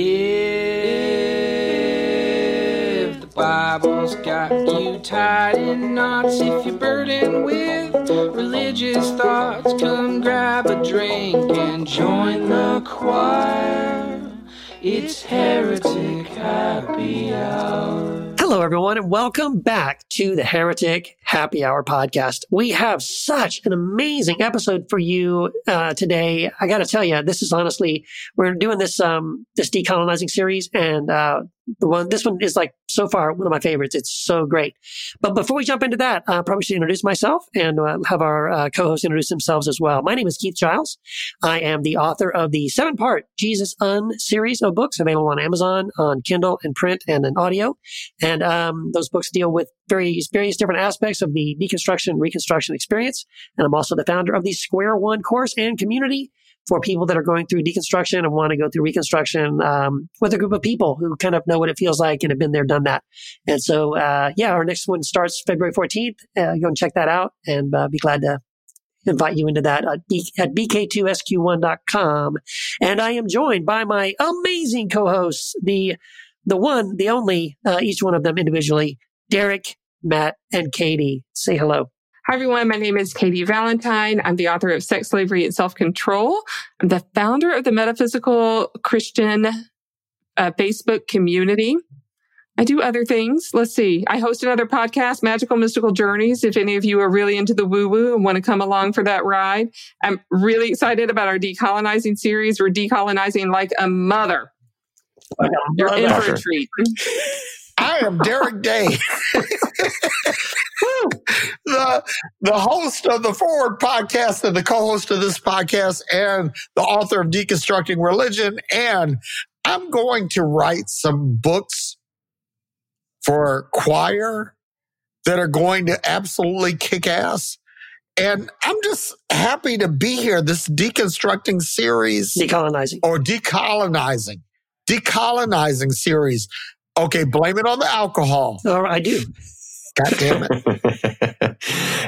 If the Bible's got you tied in knots, if you're burdened with religious thoughts, come grab a drink and join the choir. It's Heretic Happy Hour. Hello, everyone, and welcome back to the Heretic Happy Hour podcast. We have such an amazing episode for you uh, today. I got to tell you, this is honestly we're doing this um, this decolonizing series, and uh, the one this one is like so far one of my favorites. It's so great. But before we jump into that, I probably should introduce myself and uh, have our uh, co-hosts introduce themselves as well. My name is Keith Giles. I am the author of the seven-part Jesus Un series of books available on Amazon, on Kindle, and print, and in audio. And um, those books deal with various various different aspects of the deconstruction reconstruction experience. And I'm also the founder of the Square One course and community for people that are going through deconstruction and want to go through reconstruction um, with a group of people who kind of know what it feels like and have been there, done that. And so, uh, yeah, our next one starts February 14th. Uh, go and check that out and uh, be glad to invite you into that at, B- at bk2sq1.com. And I am joined by my amazing co-hosts, the the one, the only, uh, each one of them individually, Derek, Matt, and Katie. Say hello. Hi, everyone. My name is Katie Valentine. I'm the author of Sex, Slavery, and Self Control. I'm the founder of the Metaphysical Christian uh, Facebook community. I do other things. Let's see. I host another podcast, Magical Mystical Journeys. If any of you are really into the woo woo and want to come along for that ride, I'm really excited about our decolonizing series. We're decolonizing like a mother. Like a You're in for a treat. I am Derek Day, the the host of the Forward podcast and the co-host of this podcast, and the author of Deconstructing Religion. And I'm going to write some books for Quoir that are going to absolutely kick ass. And I'm just happy to be here. This deconstructing series Decolonizing. or decolonizing, decolonizing series. Okay, blame it on the alcohol. Oh, I do. God damn it.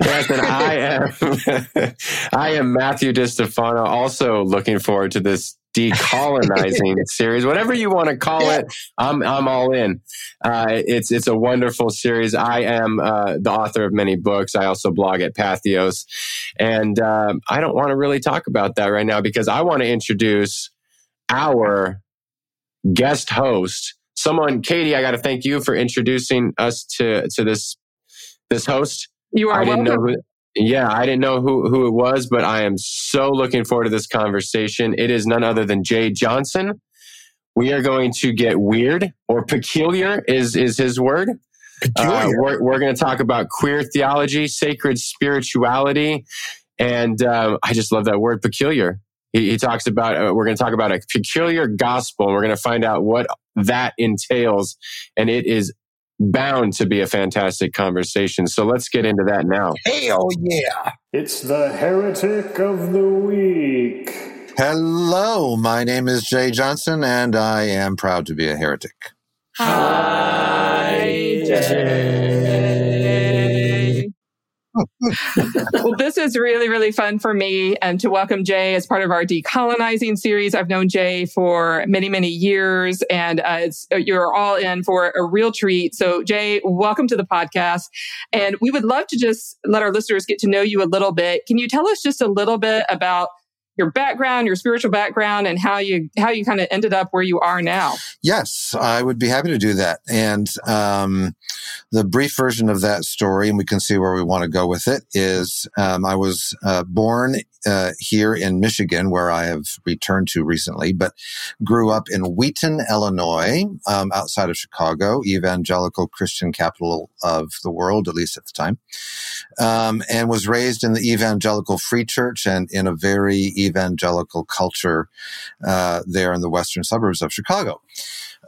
yes, and I am I am Matthew DiStefano, also looking forward to this decolonizing series, whatever you want to call Yeah. it. I'm I'm all in. Uh, it's it's a wonderful series. I am uh, the author of many books. I also blog at Patheos, and um, I don't want to really talk about that right now because I want to introduce our guest host. Someone, Katie, I got to thank you for introducing us to to this this host. You are I didn't welcome. know who. Yeah, I didn't know who, who it was, but I am so looking forward to this conversation. It is none other than Jay Johnson. We are going to get weird or peculiar is is his word. Uh, we're we're going to talk about queer theology, sacred spirituality, and uh, I just love that word peculiar. He, he talks about uh, we're going to talk about a peculiar gospel, and we're going to find out what that entails, and it is bound to be a fantastic conversation. So let's get into that now. Hell yeah. It's the Heretic of the Week. Hello, my name is Jay Johnson, and I am proud to be a heretic. Hi, Jay. Well, this is really, really fun for me and to welcome Jay as part of our decolonizing series. I've known Jay for many, many years and uh, it's, you're all in for a real treat. So Jay, welcome to the podcast. And we would love to just let our listeners get to know you a little bit. Can you tell us just a little bit about your background, your spiritual background and how you, how you kind of ended up where you are now? Yes, I would be happy to do that. And um, the brief version of that story, and we can see where we want to go with it, is um, I was uh, born uh, here in Michigan, where I have returned to recently, but grew up in Wheaton, Illinois, um, outside of Chicago, evangelical Christian capital of the world, at least at the time, um, and was raised in the evangelical free church and in a very evangelical culture uh, there in the western suburbs of Chicago.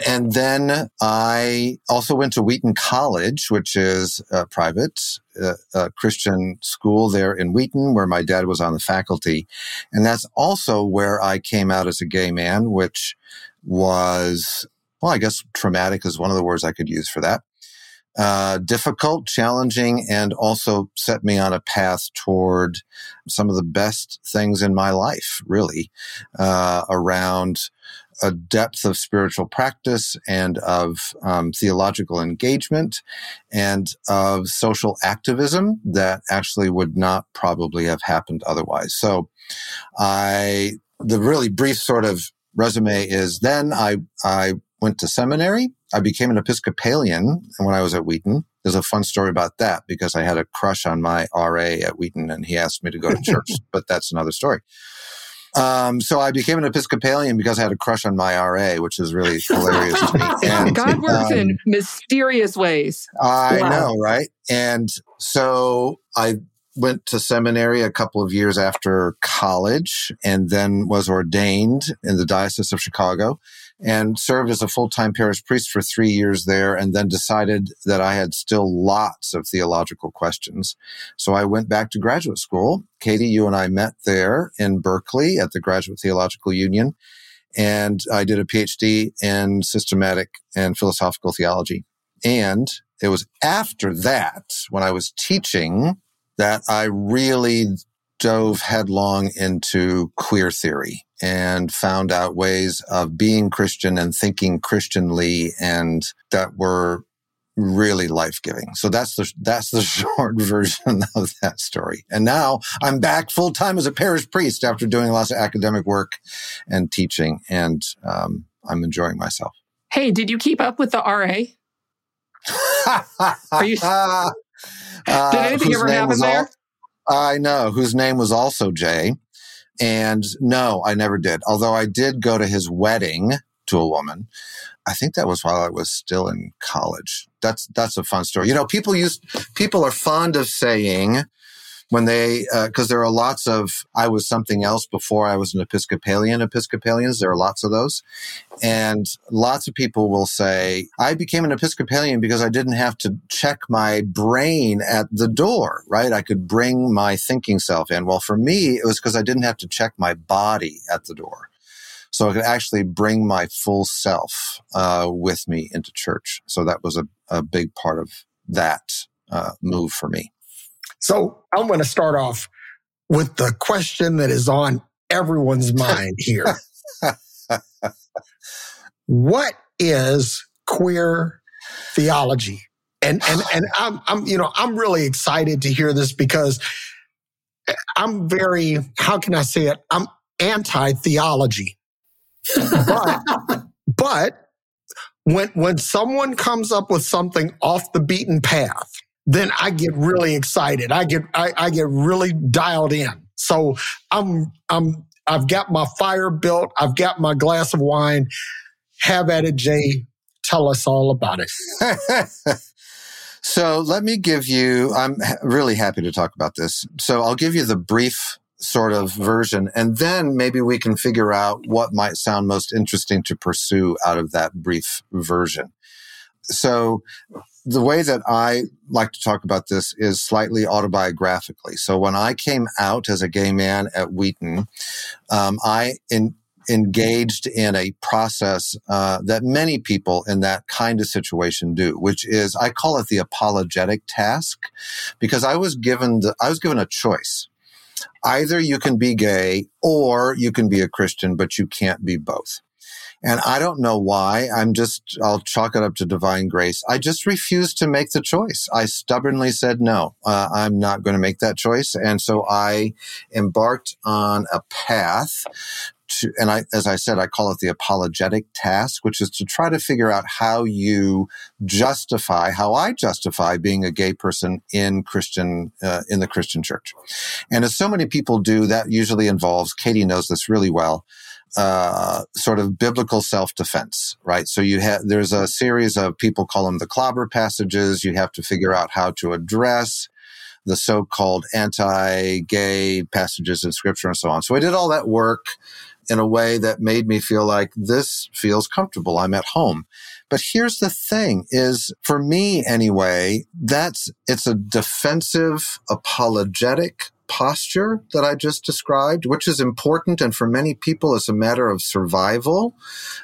And then I also went to Wheaton College, which is a private uh, uh, Christian school there in Wheaton, where my dad was on the faculty. And that's also where I came out as a gay man, which was, well, I guess traumatic is one of the words I could use for that. uh, difficult, challenging, and also set me on a path toward some of the best things in my life, really, uh, around a depth of spiritual practice and of um, theological engagement and of social activism that actually would not probably have happened otherwise. So I, the really brief sort of resume is then I, I went to seminary. I became an Episcopalian when I was at Wheaton. There's a fun story about that because I had a crush on my RA at Wheaton and he asked me to go to church, but that's another story. Um, so I became an Episcopalian because I had a crush on my RA, which is really hilarious to me. And, God works um, in mysterious ways. I wow. know, right? And so I went to seminary a couple of years after college and then was ordained in the Diocese of Chicago and served as a full-time parish priest for three years there and then decided that I had still lots of theological questions. So I went back to graduate school. Katie, you and I met there in Berkeley at the Graduate Theological Union. And I did a PhD in systematic and philosophical theology. And it was after that, when I was teaching, that I really dove headlong into queer theory and found out ways of being Christian and thinking Christianly and that were really life-giving. So that's the that's the short version of that story. And now I'm back full time as a parish priest after doing lots of academic work and teaching and um, I'm enjoying myself. Hey, did you keep up with the RA? Are you uh, Did anything ever happen there? All, I know, whose name was also Jay. And no, I never did. Although I did go to his wedding to a woman. I think that was while I was still in college. That's that's a fun story. You know, people use people are fond of saying when they, because uh, there are lots of, I was something else before I was an Episcopalian. Episcopalians, there are lots of those. And lots of people will say, I became an Episcopalian because I didn't have to check my brain at the door, right? I could bring my thinking self in. Well, for me, it was because I didn't have to check my body at the door. So I could actually bring my full self uh, with me into church. So that was a, a big part of that uh, move for me. So I'm going to start off with the question that is on everyone's mind here. what is queer theology? And, and, and I'm, I'm, you know, I'm really excited to hear this because I'm very, how can I say it? I'm anti theology. but, but when, when someone comes up with something off the beaten path, then I get really excited. I get I, I get really dialed in. So I'm I'm I've got my fire built. I've got my glass of wine. Have at it, Jay. Tell us all about it. so let me give you. I'm really happy to talk about this. So I'll give you the brief sort of version, and then maybe we can figure out what might sound most interesting to pursue out of that brief version. So the way that I like to talk about this is slightly autobiographically. So when I came out as a gay man at Wheaton, um, I in, engaged in a process uh, that many people in that kind of situation do, which is I call it the apologetic task, because I was given the I was given a choice. Either you can be gay or you can be a Christian, but you can't be both. And I don't know why. I'm just, I'll chalk it up to divine grace. I just refused to make the choice. I stubbornly said, no, uh, I'm not going to make that choice. And so I embarked on a path to, and I, as I said, I call it the apologetic task, which is to try to figure out how you justify, how I justify being a gay person in Christian, uh, in the Christian church. And as so many people do, that usually involves, Katie knows this really well, uh, sort of biblical self-defense, right? So you have there's a series of people call them the clobber passages. You have to figure out how to address the so-called anti-gay passages in scripture and so on. So I did all that work in a way that made me feel like this feels comfortable. I'm at home. But here's the thing is for me anyway, that's, it's a defensive, apologetic posture that I just described, which is important. And for many people, it's a matter of survival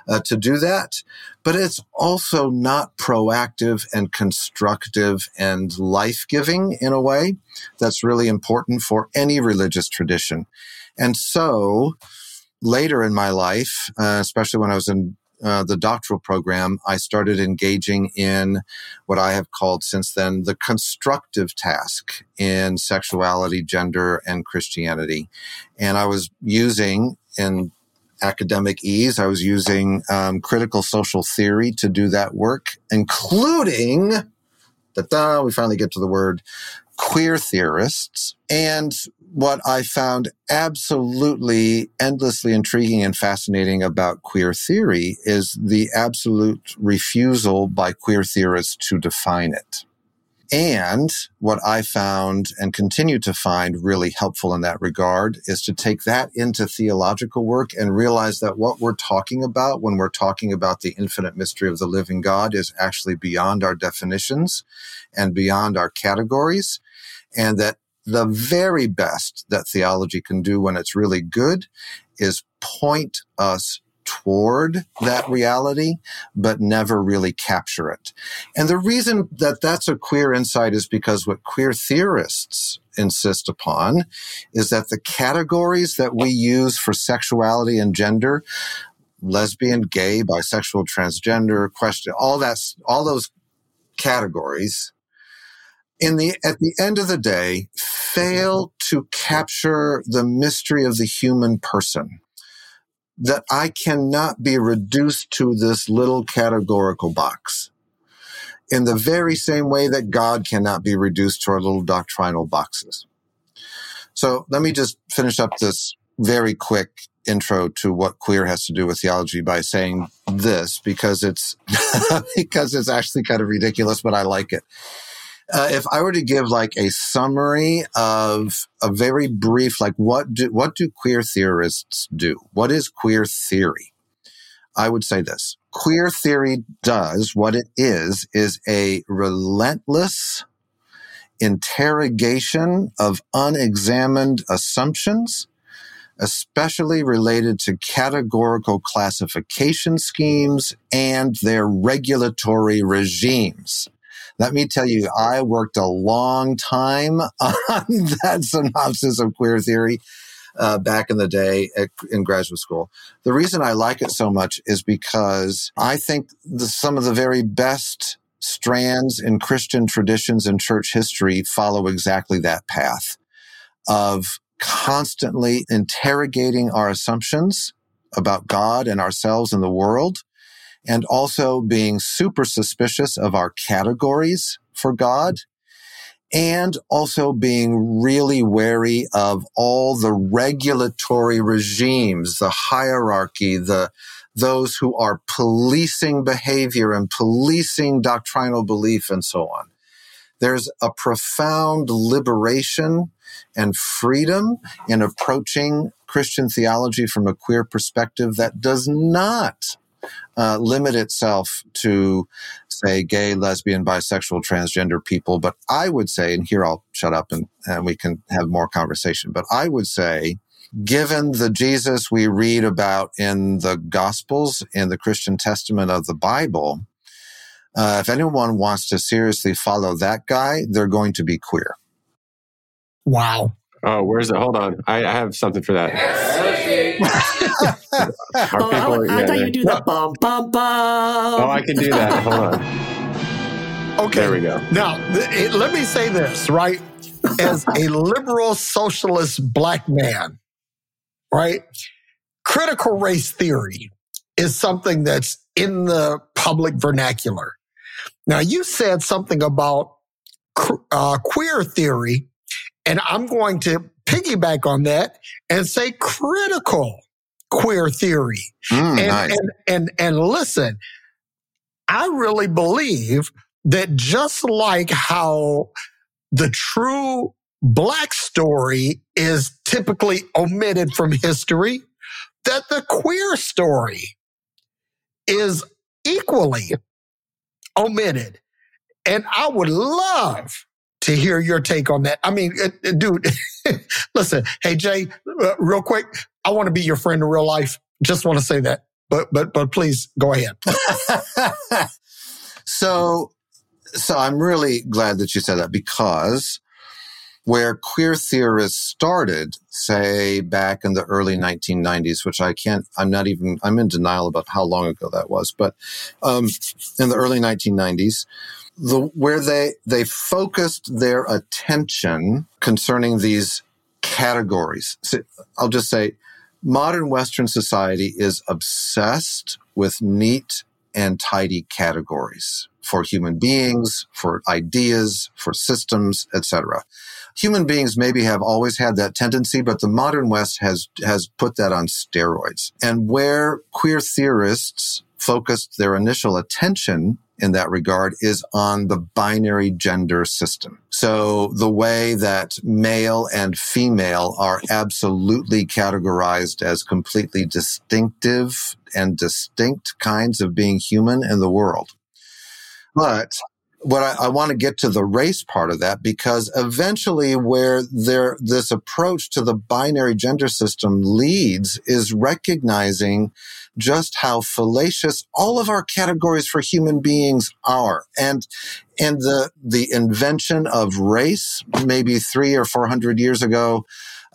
uh, to do that. But it's also not proactive and constructive and life giving in a way that's really important for any religious tradition. And so later in my life, uh, especially when I was in uh, the doctoral program, I started engaging in what I have called since then the constructive task in sexuality, gender, and Christianity. And I was using in academic ease, I was using um, critical social theory to do that work, including, da we finally get to the word queer theorists. And what I found absolutely endlessly intriguing and fascinating about queer theory is the absolute refusal by queer theorists to define it. And what I found and continue to find really helpful in that regard is to take that into theological work and realize that what we're talking about when we're talking about the infinite mystery of the living God is actually beyond our definitions and beyond our categories. And that the very best that theology can do when it's really good is point us toward that reality, but never really capture it. And the reason that that's a queer insight is because what queer theorists insist upon is that the categories that we use for sexuality and gender, lesbian, gay, bisexual, transgender, question, all that's, all those categories in the at the end of the day fail to capture the mystery of the human person that I cannot be reduced to this little categorical box in the very same way that God cannot be reduced to our little doctrinal boxes. So let me just finish up this very quick intro to what queer has to do with theology by saying this because it's because it's actually kind of ridiculous, but I like it. Uh, if I were to give like a summary of a very brief, like what do what do queer theorists do? What is queer theory? I would say this: queer theory does what it is is a relentless interrogation of unexamined assumptions especially related to categorical classification schemes and their regulatory regimes. Let me tell you, I worked a long time on that synopsis of queer theory. Uh, back in the day at, in graduate school. The reason I like it so much is because I think the, some of the very best strands in Christian traditions and church history follow exactly that path of constantly interrogating our assumptions about God and ourselves and the world and also being super suspicious of our categories for God and also being really wary of all the regulatory regimes, the hierarchy, the those who are policing behavior and policing doctrinal belief and so on. There's a profound liberation and freedom in approaching Christian theology from a queer perspective that does not uh, limit itself to, say, gay, lesbian, bisexual, transgender people. But I would say, and here I'll shut up and, and we can have more conversation, but I would say, given the Jesus we read about in the Gospels, in the Christian Testament of the Bible, uh, if anyone wants to seriously follow that guy, they're going to be queer. Wow. Oh, where's it? Hold on. I, I have something for that. oh, I, I thought you would do the bum bum bum. Oh, I can do that. Hold on. Okay. There we go. Now, th- it, let me say this, right? As a liberal socialist black man, right? Critical race theory is something that's in the public vernacular. Now, you said something about uh, queer theory and I'm going to piggyback on that and say critical queer theory. Mm, and, nice. and, and, and listen, I really believe that just like how the true black story is typically omitted from history, that the queer story is equally omitted. And I would love to hear your take on that. I mean, it, it, dude, listen, hey Jay, uh, real quick, I want to be your friend in real life. Just want to say that, but but but please go ahead. so, so I'm really glad that you said that because where queer theorists started, say back in the early 1990s, which I can't, I'm not even, I'm in denial about how long ago that was, but um, in the early 1990s, the where they they focused their attention concerning these categories. So I'll just say, modern Western society is obsessed with neat and tidy categories for human beings, for ideas, for systems, etc. Human beings maybe have always had that tendency, but the modern West has has put that on steroids. And where queer theorists focused their initial attention in that regard is on the binary gender system. So the way that male and female are absolutely categorized as completely distinctive and distinct kinds of being human in the world. But what I, I, want to get to the race part of that because eventually where there this approach to the binary gender system leads is recognizing just how fallacious all of our categories for human beings are. And and the the invention of race maybe 3 or 400 years ago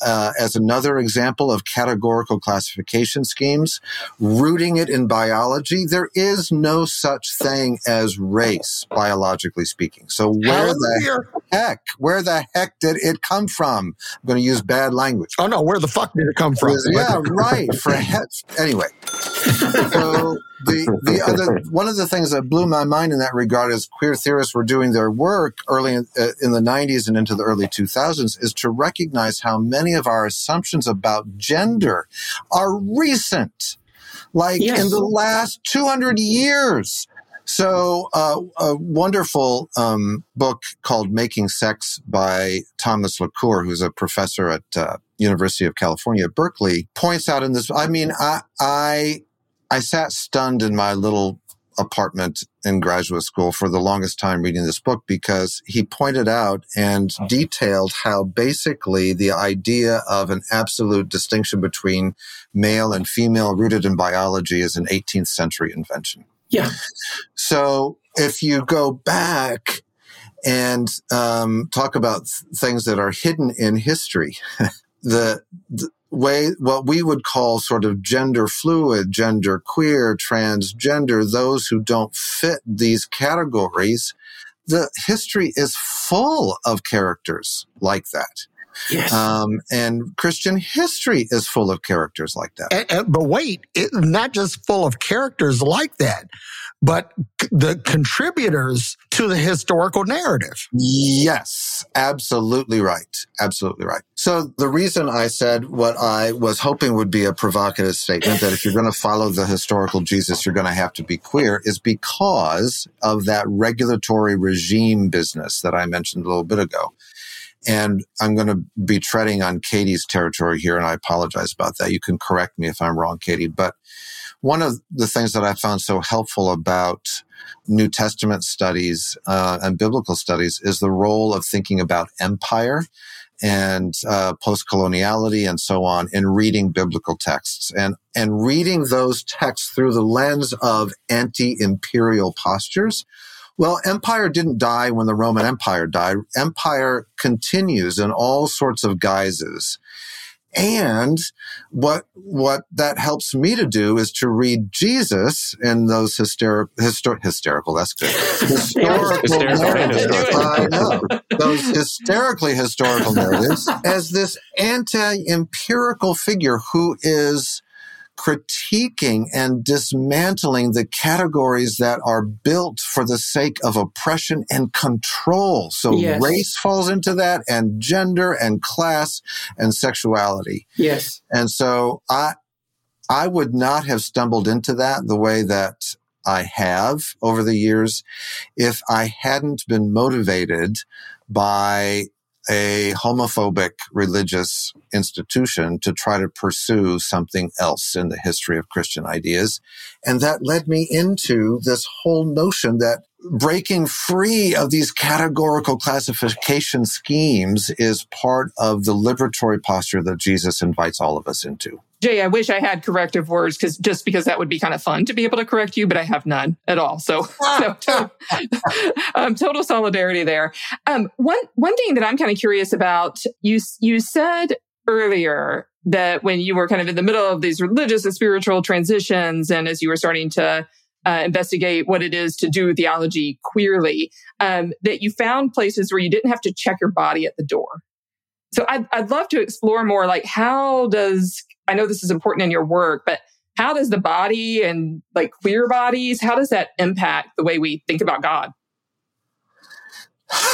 uh, as another example of categorical classification schemes, rooting it in biology, there is no such thing as race, biologically speaking. So where the heck, where the heck did it come from? I'm going to use bad language. Oh no, where the fuck did it come from? Yeah, right. For anyway, so the the other one of the things that blew my mind in that regard as queer theorists were doing their work early in, uh, in the 90s and into the early 2000s is to recognize how many of our assumptions about gender are recent like yes. in the last 200 years so, uh, a wonderful um, book called "Making Sex" by Thomas Laqueur, who's a professor at uh, University of California Berkeley, points out in this. I mean, I, I I sat stunned in my little apartment in graduate school for the longest time reading this book because he pointed out and detailed how basically the idea of an absolute distinction between male and female rooted in biology is an 18th century invention. Yeah. So if you go back and um, talk about th- things that are hidden in history, the, the way, what we would call sort of gender fluid, gender queer, transgender, those who don't fit these categories, the history is full of characters like that. Yes. Um, and Christian history is full of characters like that. And, and, but wait, it, not just full of characters like that, but the contributors to the historical narrative. Yes, absolutely right. Absolutely right. So the reason I said what I was hoping would be a provocative statement that if you're going to follow the historical Jesus, you're going to have to be queer is because of that regulatory regime business that I mentioned a little bit ago. And I'm going to be treading on Katie's territory here, and I apologize about that. You can correct me if I'm wrong, Katie. But one of the things that I found so helpful about New Testament studies uh, and biblical studies is the role of thinking about empire and uh, post-coloniality and so on in reading biblical texts and and reading those texts through the lens of anti-imperial postures well, empire didn't die when the Roman Empire died. Empire continues in all sorts of guises. And what, what that helps me to do is to read Jesus in those hysterical, histor- hysterical, that's good. Historical narratives. I know. Those hysterically historical narratives as this anti-empirical figure who is critiquing and dismantling the categories that are built for the sake of oppression and control. So yes. race falls into that and gender and class and sexuality. Yes. And so I, I would not have stumbled into that the way that I have over the years if I hadn't been motivated by a homophobic religious institution to try to pursue something else in the history of Christian ideas. And that led me into this whole notion that breaking free of these categorical classification schemes is part of the liberatory posture that Jesus invites all of us into. Jay, I wish I had corrective words because just because that would be kind of fun to be able to correct you, but I have none at all. So, so um, total solidarity there. Um, one one thing that I'm kind of curious about you you said earlier that when you were kind of in the middle of these religious and spiritual transitions, and as you were starting to uh, investigate what it is to do theology queerly, um, that you found places where you didn't have to check your body at the door. So I'd, I'd love to explore more like how does, I know this is important in your work, but how does the body and like queer bodies, how does that impact the way we think about God?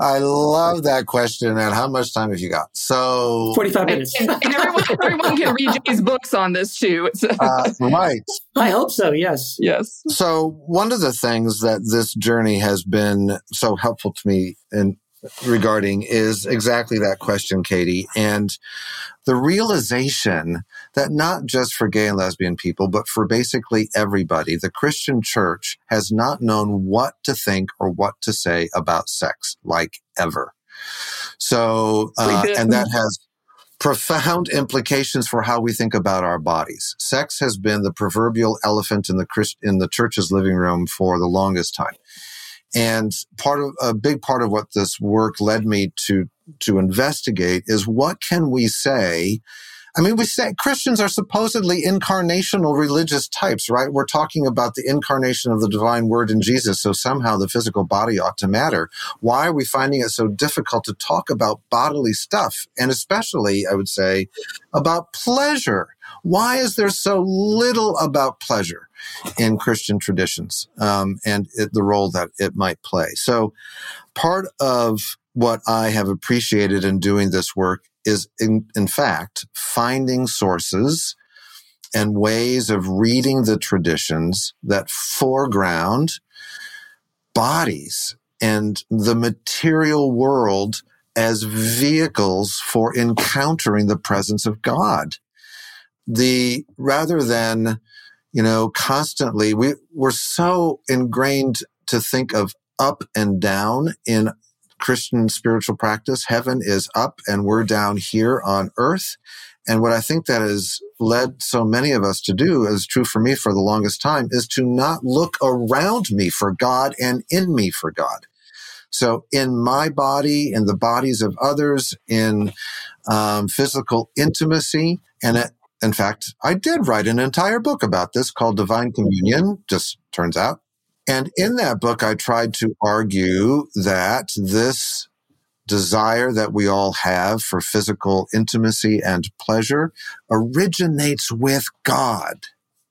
I love that question. And how much time have you got? So 45 minutes. And, and everyone, everyone, can read Jay's books on this too. uh, right. I hope so. Yes. Yes. So one of the things that this journey has been so helpful to me in regarding is exactly that question, Katie. And the realization that not just for gay and lesbian people, but for basically everybody, the Christian church has not known what to think or what to say about sex, like ever. So, uh, and that has profound implications for how we think about our bodies. Sex has been the proverbial elephant in the Christ, in the church's living room for the longest time. And part of a big part of what this work led me to to investigate is what can we say I mean, we say Christians are supposedly incarnational religious types, right? We're talking about the incarnation of the divine word in Jesus. So somehow the physical body ought to matter. Why are we finding it so difficult to talk about bodily stuff? And especially, I would say, about pleasure. Why is there so little about pleasure in Christian traditions um, and it, the role that it might play? So part of what I have appreciated in doing this work is in, in fact finding sources and ways of reading the traditions that foreground bodies and the material world as vehicles for encountering the presence of God. The rather than, you know, constantly we, we're so ingrained to think of up and down in Christian spiritual practice. Heaven is up and we're down here on earth. And what I think that has led so many of us to do, is true for me for the longest time, is to not look around me for God and in me for God. So in my body, in the bodies of others, in um, physical intimacy, and it, in fact, I did write an entire book about this called Divine Communion. Just turns out and in that book, I tried to argue that this desire that we all have for physical intimacy and pleasure originates with God.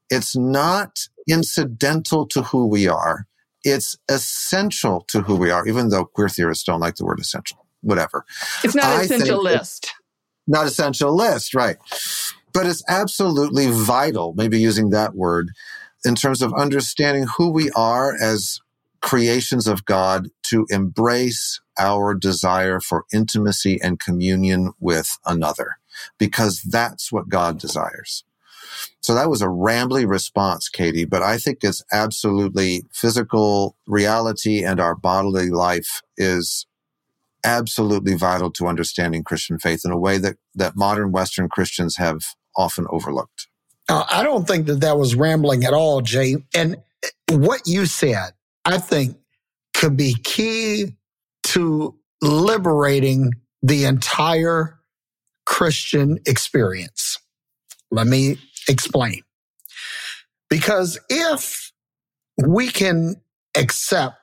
It's not incidental to who we are. It's essential to who we are, even though queer theorists don't like the word essential. Whatever. It's not essentialist. Not essentialist, right. But it's absolutely vital, maybe using that word, in terms of understanding who we are as creations of God to embrace our desire for intimacy and communion with another, because that's what God desires. So that was a rambly response, Katie, but I think it's absolutely physical reality and our bodily life is absolutely vital to understanding Christian faith in a way that, that modern Western Christians have often overlooked. Uh, I don't think that that was rambling at all, Jay. And what you said, I think, could be key to liberating the entire Christian experience. Let me explain. Because if we can accept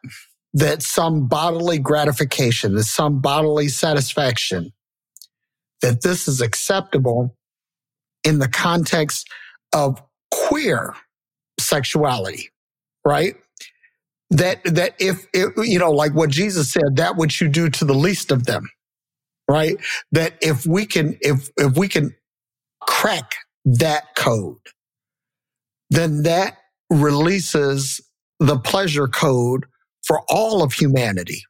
that some bodily gratification, that some bodily satisfaction, that this is acceptable in the context of queer sexuality, right? That, that if, it, you know, like what Jesus said, that which you do to the least of them, right? That if we can, if, if we can crack that code, then that releases the pleasure code for all of humanity.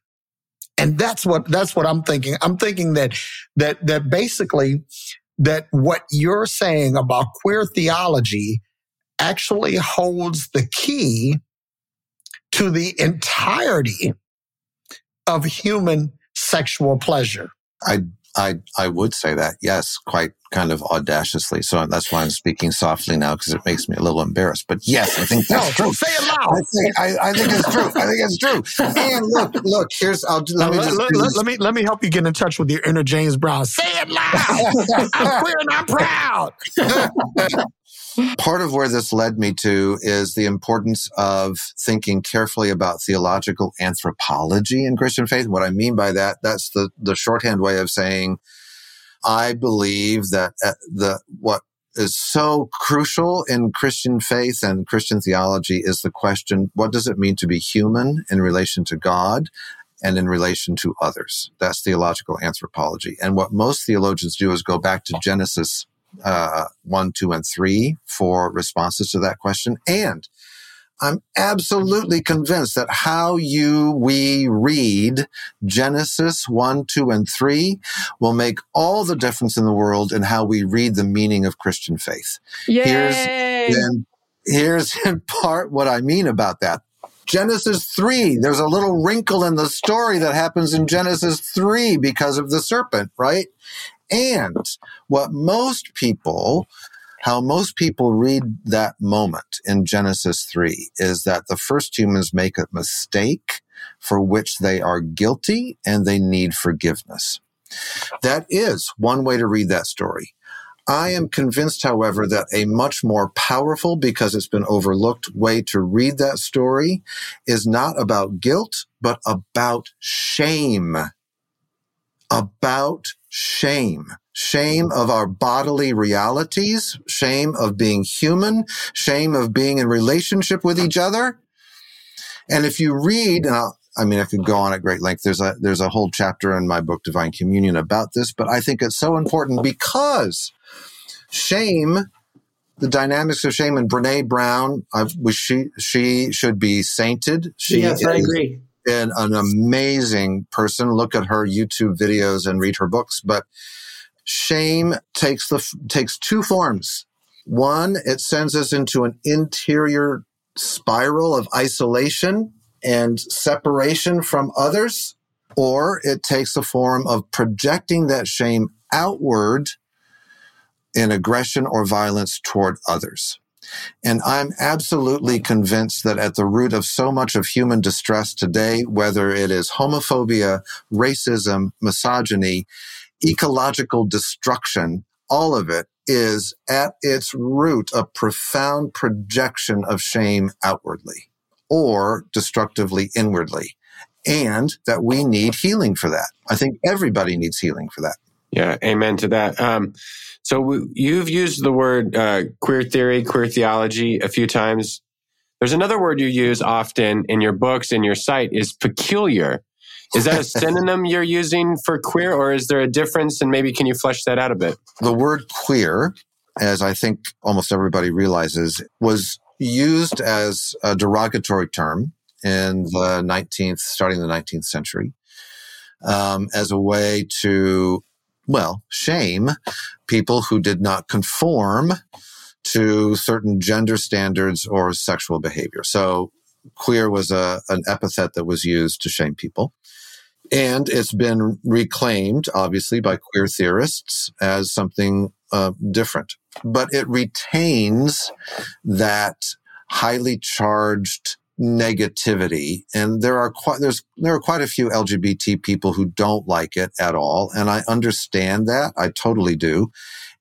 And that's what, that's what I'm thinking. I'm thinking that, that, that basically that what you're saying about queer theology actually holds the key to the entirety of human sexual pleasure. I I I would say that yes, quite kind of audaciously. So that's why I'm speaking softly now because it makes me a little embarrassed. But yes, I think that's No, true. say it loud. I think, I, I think it's true. I think it's true. And look, look. Here's I'll let me let, just let- let- let me let me help you get in touch with your inner James Brown. Say it loud. I'm queer and I'm proud. part of where this led me to is the importance of thinking carefully about theological anthropology in Christian faith. What I mean by that, that's the, the shorthand way of saying, I believe that uh, the, what is so crucial in Christian faith and Christian theology is the question, what does it mean to be human in relation to God? And in relation to others. That's theological anthropology. And what most theologians do is go back to Genesis uh, one, two, and three for responses to that question. And I'm absolutely convinced that how you, we read Genesis one, two, and three will make all the difference in the world in how we read the meaning of Christian faith. Yay! Then here's in part what I mean about that. Genesis 3, there's a little wrinkle in the story that happens in Genesis 3 because of the serpent, right? And what most people, how most people read that moment in Genesis 3 is that the first humans make a mistake for which they are guilty and they need forgiveness. That is one way to read that story. I am convinced, however, that a much more powerful, because it's been overlooked way to read that story is not about guilt, but about shame. About shame. Shame of our bodily realities, shame of being human, shame of being in relationship with each other. And if you read, and I'll, I mean, I could go on at great length. There's a, there's a whole chapter in my book, Divine Communion about this, but I think it's so important because shame, the dynamics of shame and Brene Brown, I've, she, she should be sainted. She yes, I agree. An, an amazing person. Look at her YouTube videos and read her books. But shame takes the takes two forms. One, it sends us into an interior spiral of isolation and separation from others, or it takes the form of projecting that shame outward in aggression or violence toward others. And I'm absolutely convinced that at the root of so much of human distress today, whether it is homophobia, racism, misogyny, ecological destruction, all of it is at its root a profound projection of shame outwardly or destructively inwardly. And that we need healing for that. I think everybody needs healing for that. Yeah, amen to that. Um, so w- you've used the word uh, queer theory, queer theology a few times. There's another word you use often in your books and your site is peculiar. Is that a synonym you're using for queer, or is there a difference? And maybe can you flesh that out a bit? the word queer, as I think almost everybody realizes, was used as a derogatory term in the 19th, starting the 19th century, um, as a way to, well, shame people who did not conform to certain gender standards or sexual behavior. So queer was a, an epithet that was used to shame people. And it's been reclaimed, obviously, by queer theorists as something uh, different. But it retains that highly charged negativity. And there are quite, there's, there are quite a few LGBT people who don't like it at all. And I understand that. I totally do.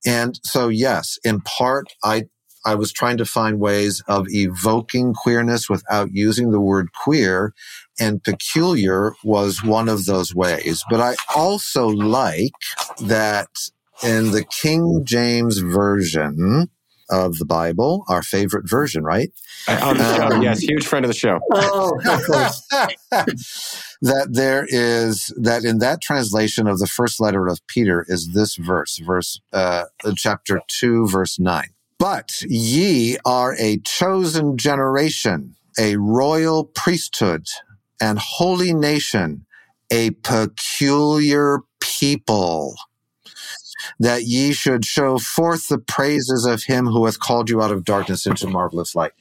And so, yes, in part, I, I was trying to find ways of evoking queerness without using the word queer and peculiar was one of those ways. But I also like that in the King James Version of the Bible, our favorite version, right? On the show, Um, yes, huge friend of the show. Oh, of course. that there is that in that translation of the first letter of Peter is this verse, verse uh, chapter two, verse nine. But ye are a chosen generation, a royal priesthood, and holy nation, a peculiar people. That ye should show forth the praises of him who hath called you out of darkness into marvelous light.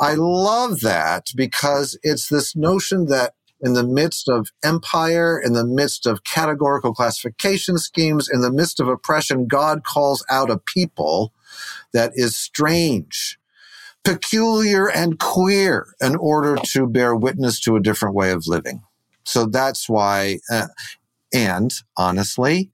I love that because it's this notion that in the midst of empire, in the midst of categorical classification schemes, in the midst of oppression, God calls out a people that is strange, peculiar, and queer in order to bear witness to a different way of living. So that's why, uh, and honestly,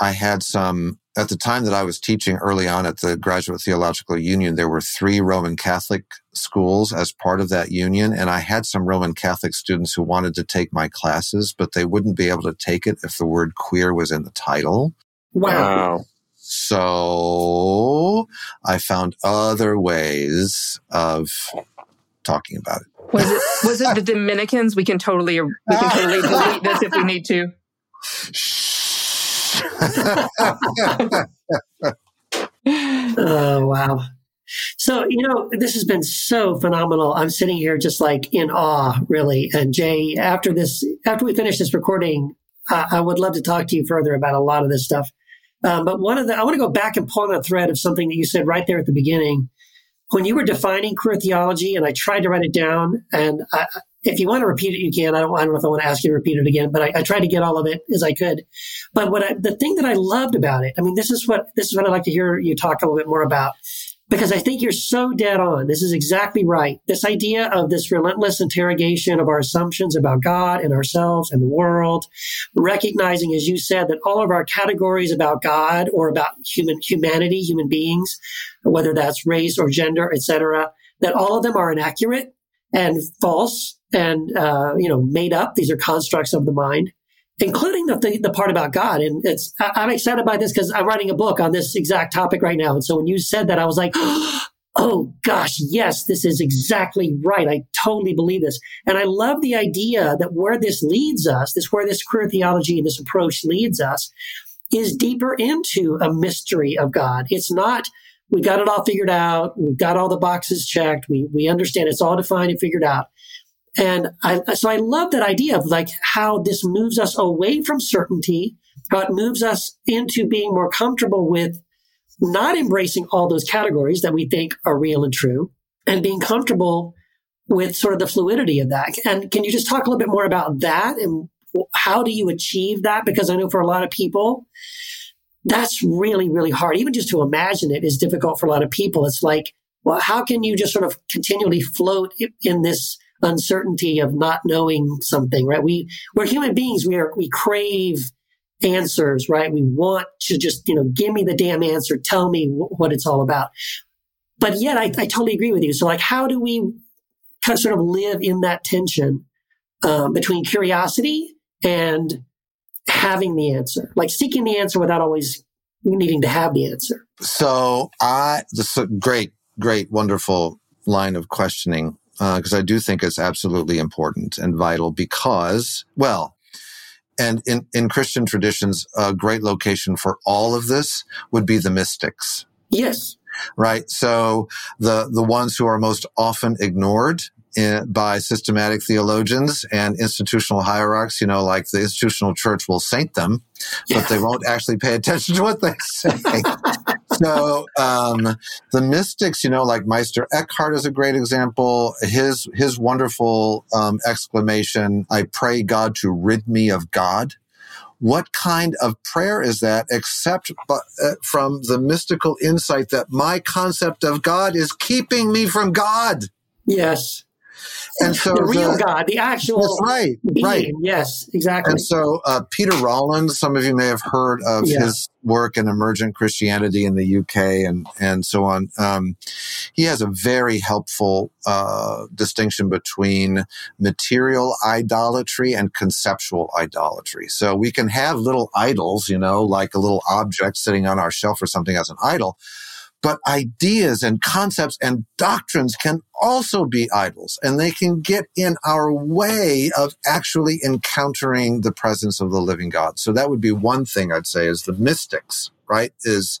I had some at the time that I was teaching early on at the Graduate Theological Union, there were three Roman Catholic schools as part of that union. And I had some Roman Catholic students who wanted to take my classes, but they wouldn't be able to take it if the word queer was in the title. Wow. So I found other ways of talking about it. Was it was it the Dominicans? We can totally we can totally delete this if we need to. Oh, wow. So, you know, this has been so phenomenal. I'm sitting here just like in awe, really. And Jay, after this, after we finish this recording, I, would love to talk to you further about a lot of this stuff. Um, but one of the, I want to go back and pull on a thread of something that you said right there at the beginning. When you were defining queer theology, and I tried to write it down, and I, if you want to repeat it, you can. I don't, I don't know if I want to ask you to repeat it again, but I, I tried to get all of it as I could. But what I, the thing that I loved about it, I mean, this is what this is what I'd like to hear you talk a little bit more about because I think you're so dead on. This is exactly right. This idea of this relentless interrogation of our assumptions about God and ourselves and the world, recognizing, as you said, that all of our categories about God or about human humanity, human beings, whether that's race or gender, etc., that all of them are inaccurate and false and uh, you know made up. These are constructs of the mind, including the the, the part about God. And it's I, am excited by this because I'm writing a book on this exact topic right now. And so when you said that, I was like. Oh gosh, yes, this is exactly right. I totally believe this. And I love the idea that where this leads us, this where this queer theology and this approach leads us, is deeper into a mystery of God. It's not we got it all figured out. We've got all the boxes checked. We, we understand it's all defined and figured out. And I, so I love that idea of like how this moves us away from certainty, how it moves us into being more comfortable with not embracing all those categories that we think are real and true and being comfortable with sort of the fluidity of that. And can you just talk a little bit more about that and how do you achieve that? Because I know for a lot of people, that's really, really hard. Even just to imagine it is difficult for a lot of people. It's like, well, how can you just sort of continually float in this uncertainty of not knowing something, right? We, we're human beings. We are, we crave answers, right? We want to just, you know, give me the damn answer. Tell me w- what it's all about. But yet I, I totally agree with you. So like, how do we kind of sort of live in that tension um, between curiosity and having the answer, like seeking the answer without always needing to have the answer. So I, this is a great, great, wonderful line of questioning because uh, I do think it's absolutely important and vital because, well, and in, in Christian traditions, a great location for all of this would be the mystics. Yes. Right. So the, the ones who are most often ignored in, by systematic theologians and institutional hierarchs. You know, like the institutional church will saint them, yeah. but they won't actually pay attention to what they say. so um, the mystics, you know, like Meister Eckhart is a great example. His his wonderful um, exclamation, "I pray God to rid me of God." What kind of prayer is that except uh, from the mystical insight that my concept of God is keeping me from God? Yes and so the real the, God, the actual that's right, being. right, yes, exactly. And so uh, Peter Rollins, some of you may have heard of yeah. his work in emergent Christianity in the UK and and so on. Um, he has a very helpful uh, distinction between material idolatry and conceptual idolatry. So we can have little idols, you know, like a little object sitting on our shelf or something as an idol but ideas and concepts and doctrines can also be idols and they can get in our way of actually encountering the presence of the living God. So that would be one thing I'd say is the mystics, right? Is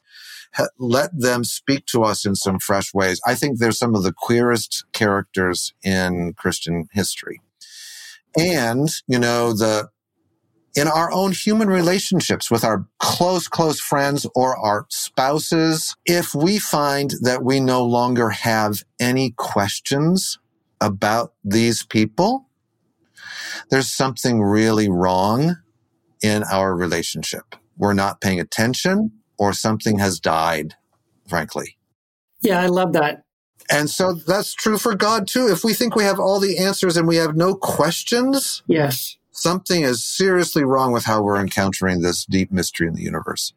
let them speak to us in some fresh ways. I think they're some of the queerest characters in Christian history. And, you know, the, in our own human relationships with our close, close friends or our spouses, if we find that we no longer have any questions about these people, there's something really wrong in our relationship. We're not paying attention or something has died, frankly. Yeah, I love that. And so that's true for God too. If we think we have all the answers and we have no questions, Yes. Something is seriously wrong with how we're encountering this deep mystery in the universe.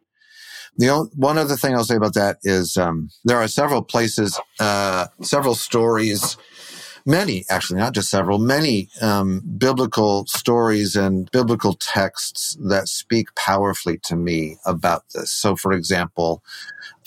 The only, one other thing I'll say about that is um, there are several places, uh, several stories, many actually, not just several, many um, biblical stories and biblical texts that speak powerfully to me about this. So, for example,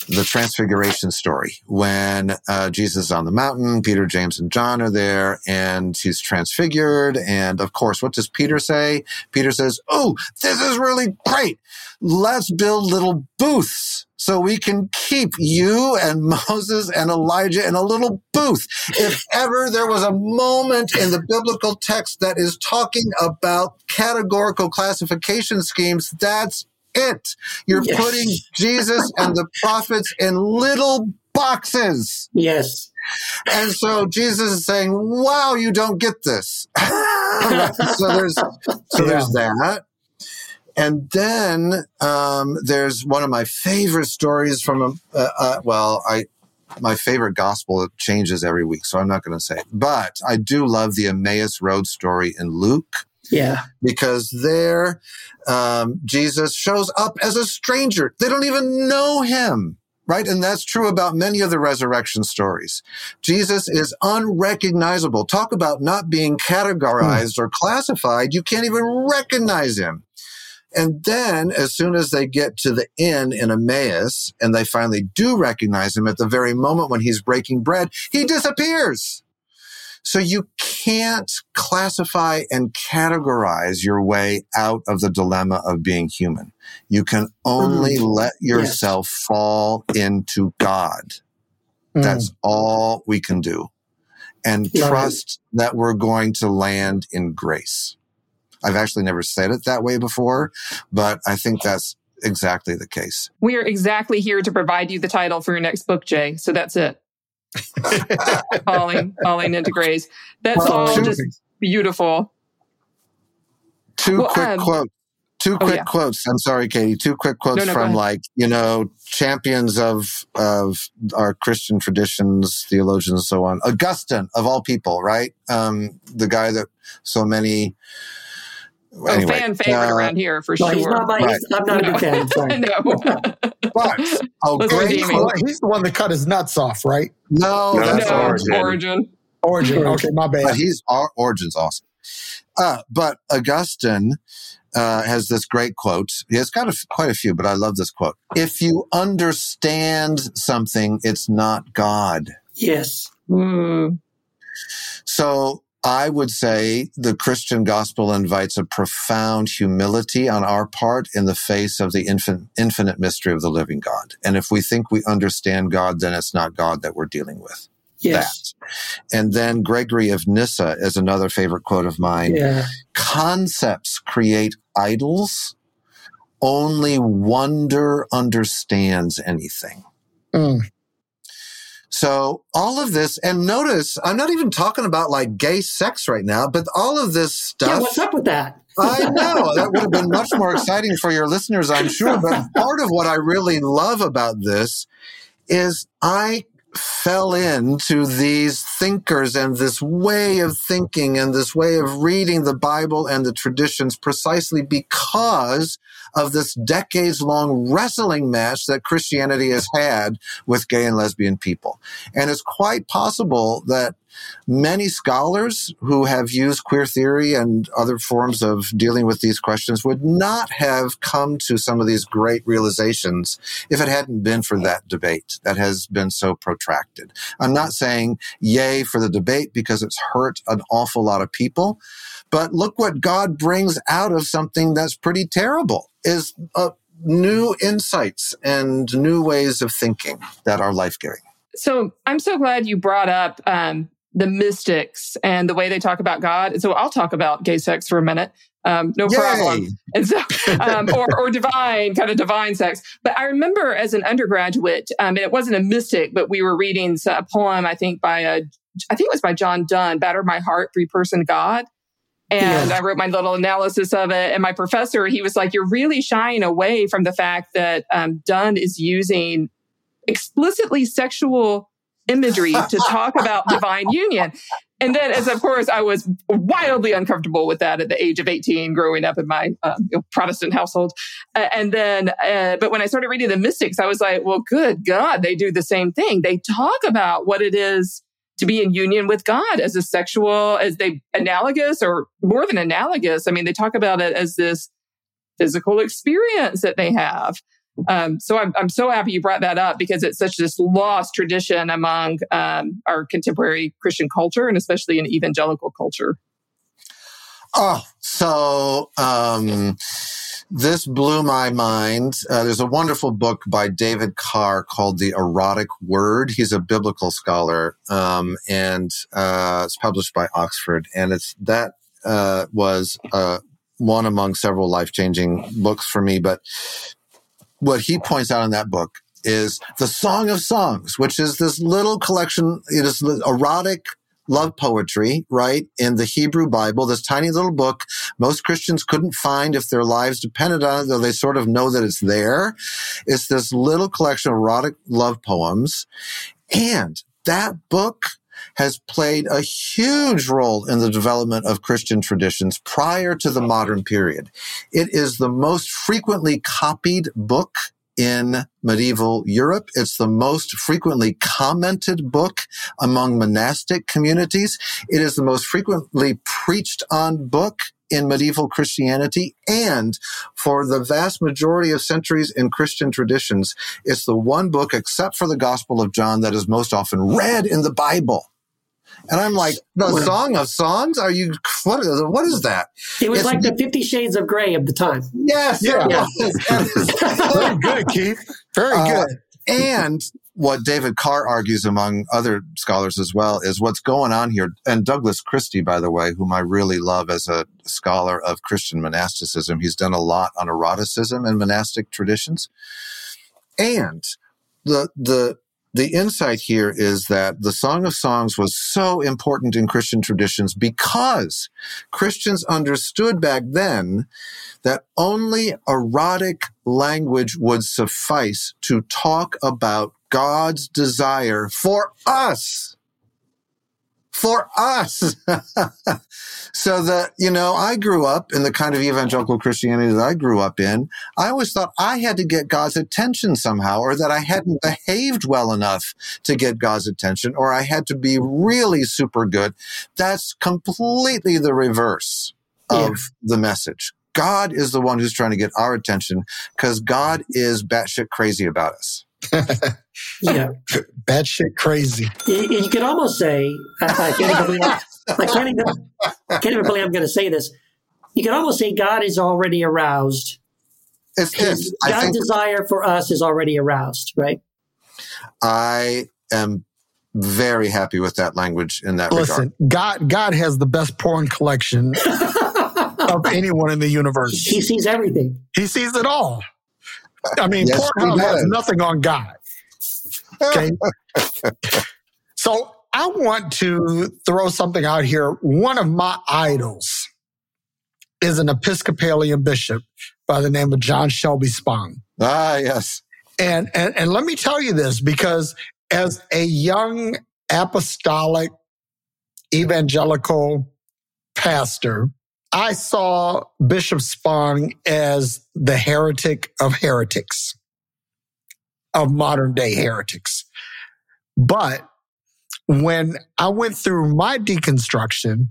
the transfiguration story. When uh, jesus is on the mountain peter james and john are there and he's transfigured and of course what does peter say? Peter says oh this is really great. Let's build little booths so we can keep you and moses and elijah in a little booth. If ever there was a moment in the biblical text that is talking about categorical classification schemes that's it. You're Yes. putting Jesus and the prophets in little boxes. Yes. And so Jesus is saying, wow, you don't get this. so there's, so there's that. And then um, there's one of my favorite stories from a, uh, uh, well, I my favorite gospel it changes every week, so I'm not going to say it. But I do love the Emmaus Road story in Luke Yeah. because there um, Jesus shows up as a stranger. They don't even know him. Right. And that's true about many of the resurrection stories. Jesus is unrecognizable. Talk about not being categorized or classified. You can't even recognize him. And then as soon as they get to the inn in Emmaus and they finally do recognize him at the very moment when he's breaking bread, he disappears. So you can't classify and categorize your way out of the dilemma of being human. You can only mm-hmm. let yourself fall into God. That's mm. all we can do. And Love it. trust that we're going to land in grace. I've actually never said it that way before, but I think that's exactly the case. We are exactly here to provide you the title for your next book, Jay. So that's it. falling, falling into grace. That's Well, all two- just beautiful. two Well, quick um, quotes. Two oh, quick yeah. quotes. I'm sorry, Katie. Two quick quotes No, no, from like you know champions of of our Christian traditions, theologians, and so on. Augustine, of all people, right? Um, the guy that so many. Oh, Anyway, fan favorite uh, around here for No, sure. he's not my, he's, I'm not a big fan. Sorry. no. but oh, Let's great redeem him. quote. He's the one that cut his nuts off, right? No, No, that's that's no, Origen. Origen. Origen. Okay, my but bad. he's our Origen's awesome. Uh, but Augustine uh, has this great quote. He has got a f quite a few, but I love this quote. If you understand something, it's not God. Yes. Mm. So I would say the Christian gospel invites a profound humility on our part in the face of the infin- infinite mystery of the living God. And if we think we understand God, then it's not God that we're dealing with. Yes. That. And then Gregory of Nyssa is another favorite quote of mine. Yeah. concepts create idols. Only wonder understands anything. Mm. So all of this, and notice, I'm not even talking about like gay sex right now, but all of this stuff. Yeah. What's up with that? I know that would have been much more exciting for your listeners, I'm sure. But part of what I really love about this is I fell into these thinkers and this way of thinking and this way of reading the Bible and the traditions precisely because of this decades long wrestling match that Christianity has had with gay and lesbian people. And it's quite possible that many scholars who have used queer theory and other forms of dealing with these questions would not have come to some of these great realizations if it hadn't been for that debate that has been so protracted. I'm not saying yay for the debate because it's hurt an awful lot of people, but look what God brings out of something that's pretty terrible is uh, new insights and new ways of thinking that are life-giving. So I'm so glad you brought up um, the mystics and the way they talk about God. So I'll talk about gay sex for a minute. Um, no Yay. problem. And so, um, or, or divine, kind of divine sex. But I remember as an undergraduate, um, and it wasn't a mystic, but we were reading a poem, I think by a, I think it was by John Donne, Batter My Heart, Three Person God. And Yeah. I wrote my little analysis of it. And my professor, he was like, you're really shying away from the fact that um, Donne is using explicitly sexual imagery to talk about divine union. And then, as of course, I was wildly uncomfortable with that at the age of 18, growing up in my uh, Protestant household. Uh, and then, uh, but when I started reading the mystics, I was like, well, good God, they do the same thing. They talk about what it is to be in union with God as a sexual, as they analogous or more than analogous. I mean, they talk about it as this physical experience that they have. Um, so I'm, I'm so happy you brought that up because it's such this lost tradition among um, our contemporary Christian culture and especially in evangelical culture. Oh, so um, this blew my mind. Uh, there's a wonderful book by David Carr called The Erotic Word. He's a biblical scholar, um, and uh, it's published by Oxford. And it's that uh, was uh, one among several life changing books for me. But what he points out in that book is the Song of Songs, which is this little collection. It is erotic love poetry, right? In the Hebrew Bible, this tiny little book most Christians couldn't find if their lives depended on it, though they sort of know that it's there. It's this little collection of erotic love poems. And that book has played a huge role in the development of Christian traditions prior to the modern period. It is the most frequently copied book in medieval Europe. It's the most frequently commented book among monastic communities. It is the most frequently preached on book in medieval Christianity. And for the vast majority of centuries in Christian traditions, it's the one book, except for the Gospel of John, that is most often read in the Bible. And I'm like, the Wow. Song of Songs? Are you, what is, what is that? It was It's- like the Fifty Shades of Grey of the time. Yes. Yeah. it was. That is- Very good, Keith. Very Uh, good. and what David Carr argues among other scholars as well is what's going on here. And Douglas Christie, by the way, whom I really love as a scholar of Christian monasticism, he's done a lot on eroticism and monastic traditions. And the, the, the insight here is that the Song of Songs was so important in Christian traditions because Christians understood back then that only erotic language would suffice to talk about God's desire for us. For us. so that, you know, I grew up in the kind of evangelical Christianity that I grew up in. I always thought I had to get God's attention somehow, or that I hadn't behaved well enough to get God's attention, or I had to be really super good. That's completely the reverse of Yeah. the message. God is the one who's trying to get our attention because God is batshit crazy about us. Yeah, Bad shit crazy. you, you could almost say, I, I can't even believe, I can't even, I can't even believe I'm going to say this. You could almost say God is already aroused. It's, His, it's God's think desire for us is already aroused, right? I am very happy with that language in that regard. Listen, God, God has the best porn collection of anyone in the universe. He sees everything. He sees it all. I mean, Yes, has nothing on God. Okay. so I want to throw something out here. One of my idols is an Episcopalian bishop by the name of John Shelby Spong. Ah, yes. And, and, and let me tell you this because as a young apostolic evangelical pastor, I saw Bishop Spong as the heretic of heretics, of modern day heretics. But when I went through my deconstruction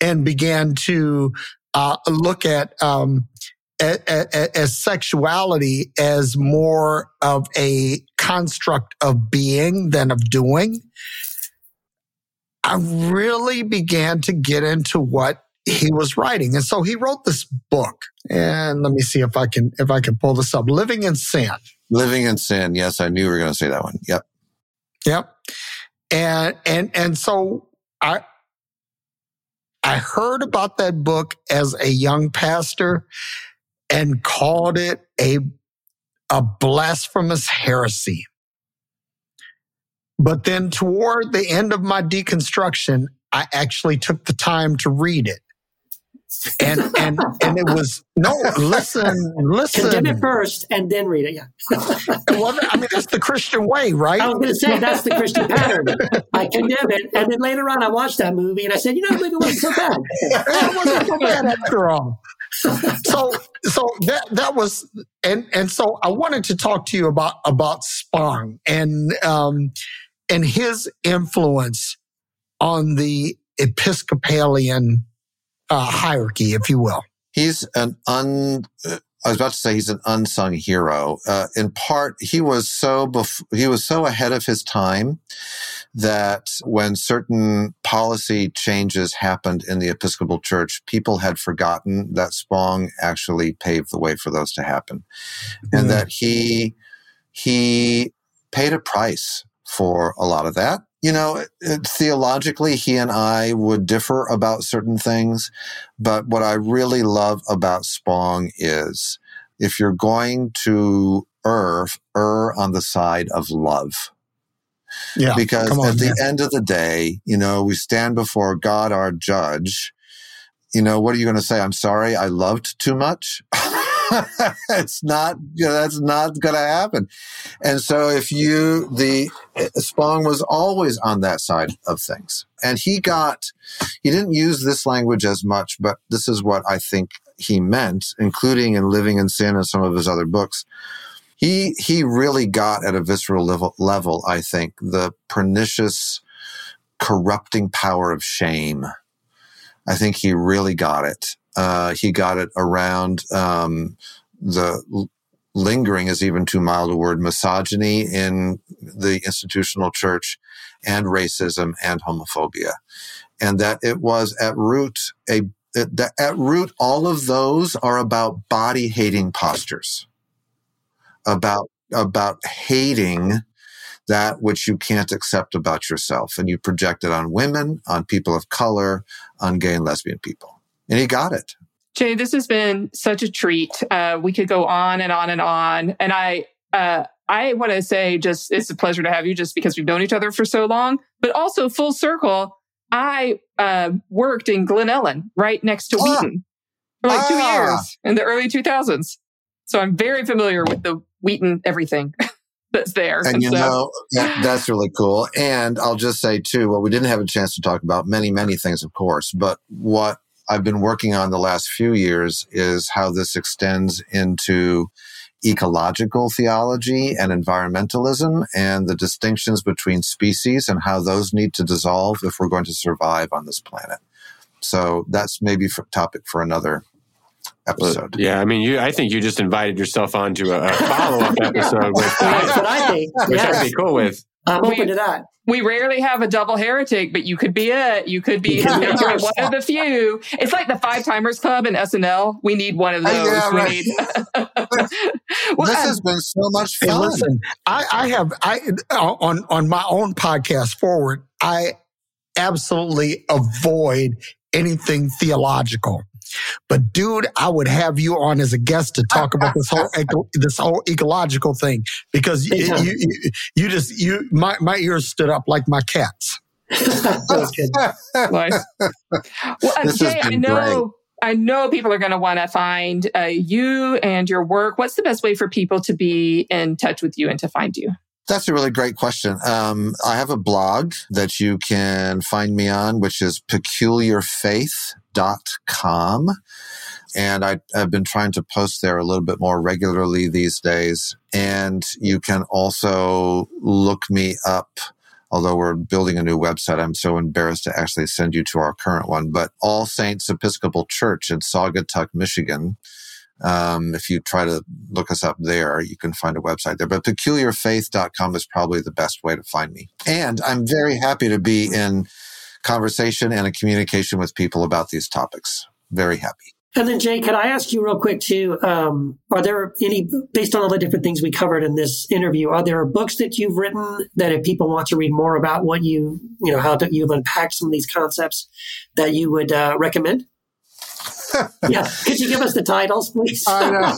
and began to uh, look at um, a- a- a- as sexuality as more of a construct of being than of doing, I really began to get into what he was writing. And so he wrote this book. And let me see if I can if I can pull this up. Living in Sin. Living in sin. Yes, I knew you were going to say that one. Yep. Yep. and and and so I I heard about that book as a young pastor and called it a a blasphemous heresy. But then toward the end of my deconstruction, I actually took the time to read it. And and and it was no listen listen Condemn it first and then read it. Yeah. well I mean that's the Christian way right I was going to say that's the Christian pattern. I condemn it, and then later on, I watched that movie and I said, you know, maybe it wasn't so bad. it wasn't so bad after all. So so that that was and and so I wanted to talk to you about about Spong and um and his influence on the Episcopalian uh, hierarchy, if you will. He's an un. I was about to say he's an unsung hero. Uh, in part, he was so bef- he was so ahead of his time that when certain policy changes happened in the Episcopal Church, people had forgotten that Spong actually paved the way for those to happen, and Mm. that he he paid a price for a lot of that. You know, theologically, he and I would differ about certain things, but what I really love about Spong is if you're going to err, err on the side of love. Yeah, because on, at the man. end of the day, you know, we stand before God, our judge. You know, what are you going to say? I'm sorry, I loved too much. it's not, you know, that's not going to happen. And so if you, the eh, Spong was always on that side of things. And he got, he didn't use this language as much, but this is what I think he meant, including in Living in Sin and some of his other books. He, he really got at a visceral level, level, I think, the pernicious, corrupting power of shame. I think he really got it. Uh, he got it around um, the lingering is even too mild a word misogyny in the institutional church and racism and homophobia. And that it was at root a that at root all of those are about body hating postures about about hating that which you can't accept about yourself. And you project it on women on people of color on gay and lesbian people and he got it Jay, this has been such a treat. Uh, we could go on and on and on. And I, uh, I want to say just it's a pleasure to have you just because we've known each other for so long, but also full circle. I uh, worked in Glen Ellyn right next to Ah. Wheaton for like two Ah. years in the early 2000s. So I'm very familiar with the Wheaton everything that's there. and you so, know that, that's really cool and i'll just say too well we didn't have a chance to talk about many many things of course but what i've been working on the last few years is how this extends into ecological theology and environmentalism and the distinctions between species and how those need to dissolve if we're going to survive on this planet so that's maybe a topic for another episode Yeah, I mean, you. I think you just invited yourself onto a, a follow-up episode with That's what I think. which I'd be cool with. I'm open to that. we rarely have a double heretic, but you could be it. You could be You could be you're one of the few. It's like the Five Timers Club in SNL. We need one of those. yeah, we right. need. well, this has been so much Hey, fun listen, I, I have I on on my own podcast forward. I absolutely avoid anything theological. But dude, I would have you on as a guest to talk about this whole eco- this whole ecological thing because you, you, you you just you my my ears stood up like my cats. Nice. Well, This has Jay, I been know. I know people are going to want to find uh, you and your work. What's the best way for people to be in touch with you and to find you? That's a really great question. Um, I have a blog that you can find me on, which is peculiarfaith.com. And I, I've been trying to post there a little bit more regularly these days. And you can also look me up. Although we're building a new website, I'm so embarrassed to actually send you to our current one. But All Saints Episcopal Church in Saugatuck, Michigan. Um, if you try to look us up there, you can find a website there. But peculiarfaith.com is probably the best way to find me. And I'm very happy to be in conversation and a communication with people about these topics. Very happy. And then, Jay, could I ask you real quick too? Um, are there any, based on all the different things we covered in this interview, are there books that you've written that if people want to read more about what you, you know, how to, you've unpacked some of these concepts that you would uh, recommend? Yeah, could you give us the titles, please? I know.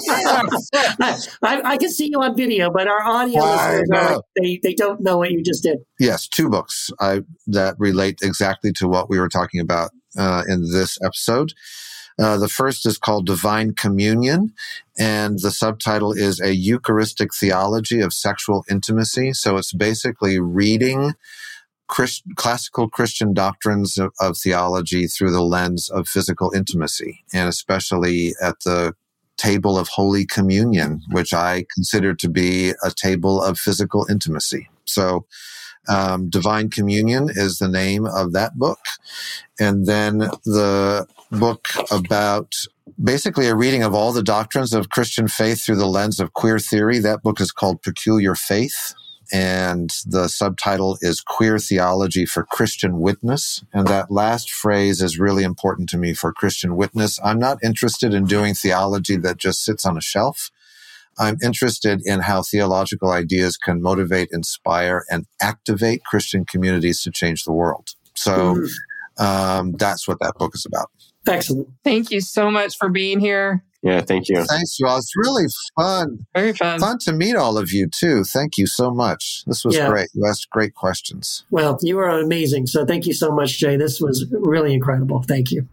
I, I, can see you on video, but our audio listeners are, know. they they don't know what you just did. Yes, two books I, that relate exactly to what we were talking about uh, in this episode. Uh, the first is called Divine Communion, and the subtitle is A Eucharistic Theology of Sexual Intimacy. So it's basically reading Christ, classical Christian doctrines of, of theology through the lens of physical intimacy, and especially at the table of Holy Communion, which I consider to be a table of physical intimacy. So, um, Divine Communion is the name of that book. And then the book about basically a reading of all the doctrines of Christian faith through the lens of queer theory. That book is called Peculiar Faith. And the subtitle is Queer Theology for Christian Witness. And that last phrase is really important to me for Christian witness. I'm not interested in doing theology that just sits on a shelf. I'm interested in how theological ideas can motivate, inspire, and activate Christian communities to change the world. So um, that's what that book is about. Excellent. Thank you so much for being here. Yeah, thank you. Thanks, you all. It's really fun. Very fun. Fun to meet all of you too. Thank you so much. This was Yeah. great. You asked great questions. Well, you are amazing. So thank you so much, Jay. This was really incredible. Thank you.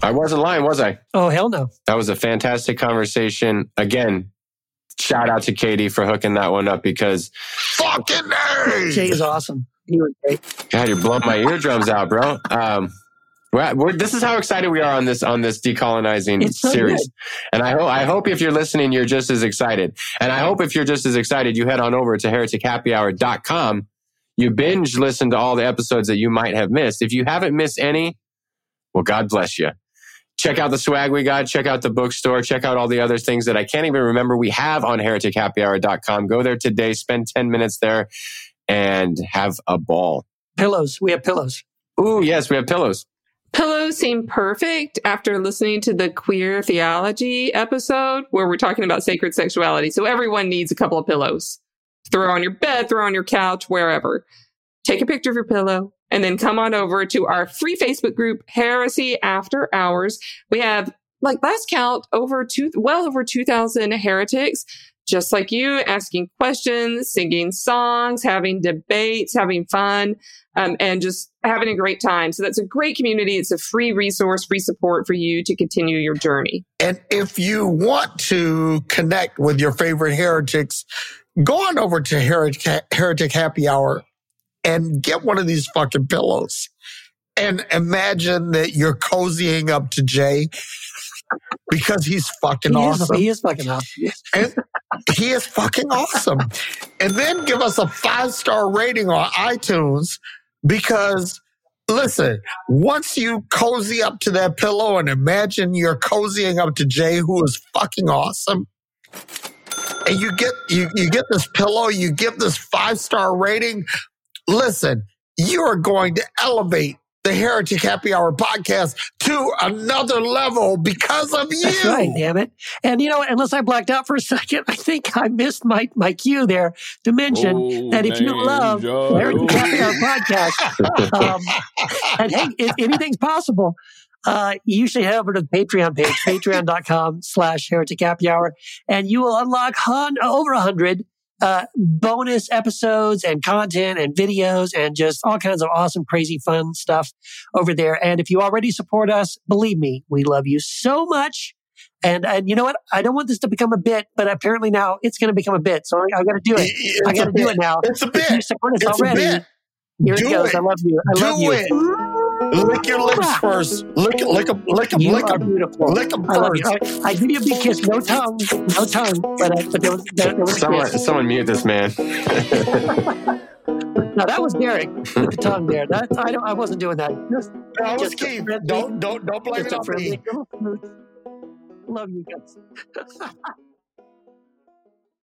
I wasn't lying, was I? Oh hell no. That was a fantastic conversation. Again, shout out to Katie for hooking that one up because Fucking A! Jay is awesome. He was great. God, you're blowing my eardrums out, bro. Um, we're, we're, this is how excited we are on this on this decolonizing so series, good. and I hope I hope if you're listening, you're just as excited. And I hope if you're just as excited, you head on over to heretichappyhour.com. You binge listen to all the episodes that you might have missed. If you haven't missed any, well, God bless you. Check out the swag we got. Check out the bookstore. Check out all the other things that I can't even remember we have on heretichappyhour.com. Go there today. Spend 10 minutes there and have a ball. Pillows. We have pillows. Ooh, yes, we have pillows. Pillows seem perfect after listening to the queer theology episode where we're talking about sacred sexuality. So everyone needs a couple of pillows. Throw on your bed, throw on your couch, wherever. Take a picture of your pillow and then come on over to our free Facebook group, Heresy After Hours. We have, like last count, over two, well over 2,000 heretics just like you, asking questions, singing songs, having debates, having fun, um, and just having a great time. So that's a great community. It's a free resource, free support for you to continue your journey. And if you want to connect with your favorite heretics, go on over to Heretic, Heretic Happy Hour and get one of these fucking pillows. And imagine that you're cozying up to Jay because he's fucking He awesome. is, he is fucking awesome. And he is fucking awesome. And then give us a five star rating on iTunes because listen, once you cozy up to that pillow and imagine you're cozying up to Jay, who is fucking awesome. And you get you you get this pillow, you give this five star rating. Listen, you are going to elevate the Heretic Happy Hour podcast to another level because of you. That's right, damn it. And you know, unless I blacked out for a second, I think I missed my, my cue there to mention Oh, that if you love the Heritage Happy Hour podcast, um, and hey, if anything's possible, uh, you should head over to the Patreon page, patreon.com slash heretic happy hour, and you will unlock hun- over a hundred uh, bonus episodes and content and videos and just all kinds of awesome, crazy, fun stuff over there. And if you already support us, believe me, we love you so much. And and you know what? I don't want this to become a bit, but apparently now it's going to become a bit. So I, I got to do it. It's I got to do it now. It's a If you bit. support us It's a already, bit. here Do it goes. it. I love you. I Do love you. it. Lick your lips first. Lick, lick them, lick them, You lick them, lick them I love first. I, I give you a big kiss. No tongue. No tongue. But, uh, but there was, there, there was Someone, kiss. someone mute this man. No, that was Derek with the tongue there. That, I, don't, I wasn't doing that. Just, That was Just a Keith. friendly- Don't, don't, don't blame just it on me. Love you guys.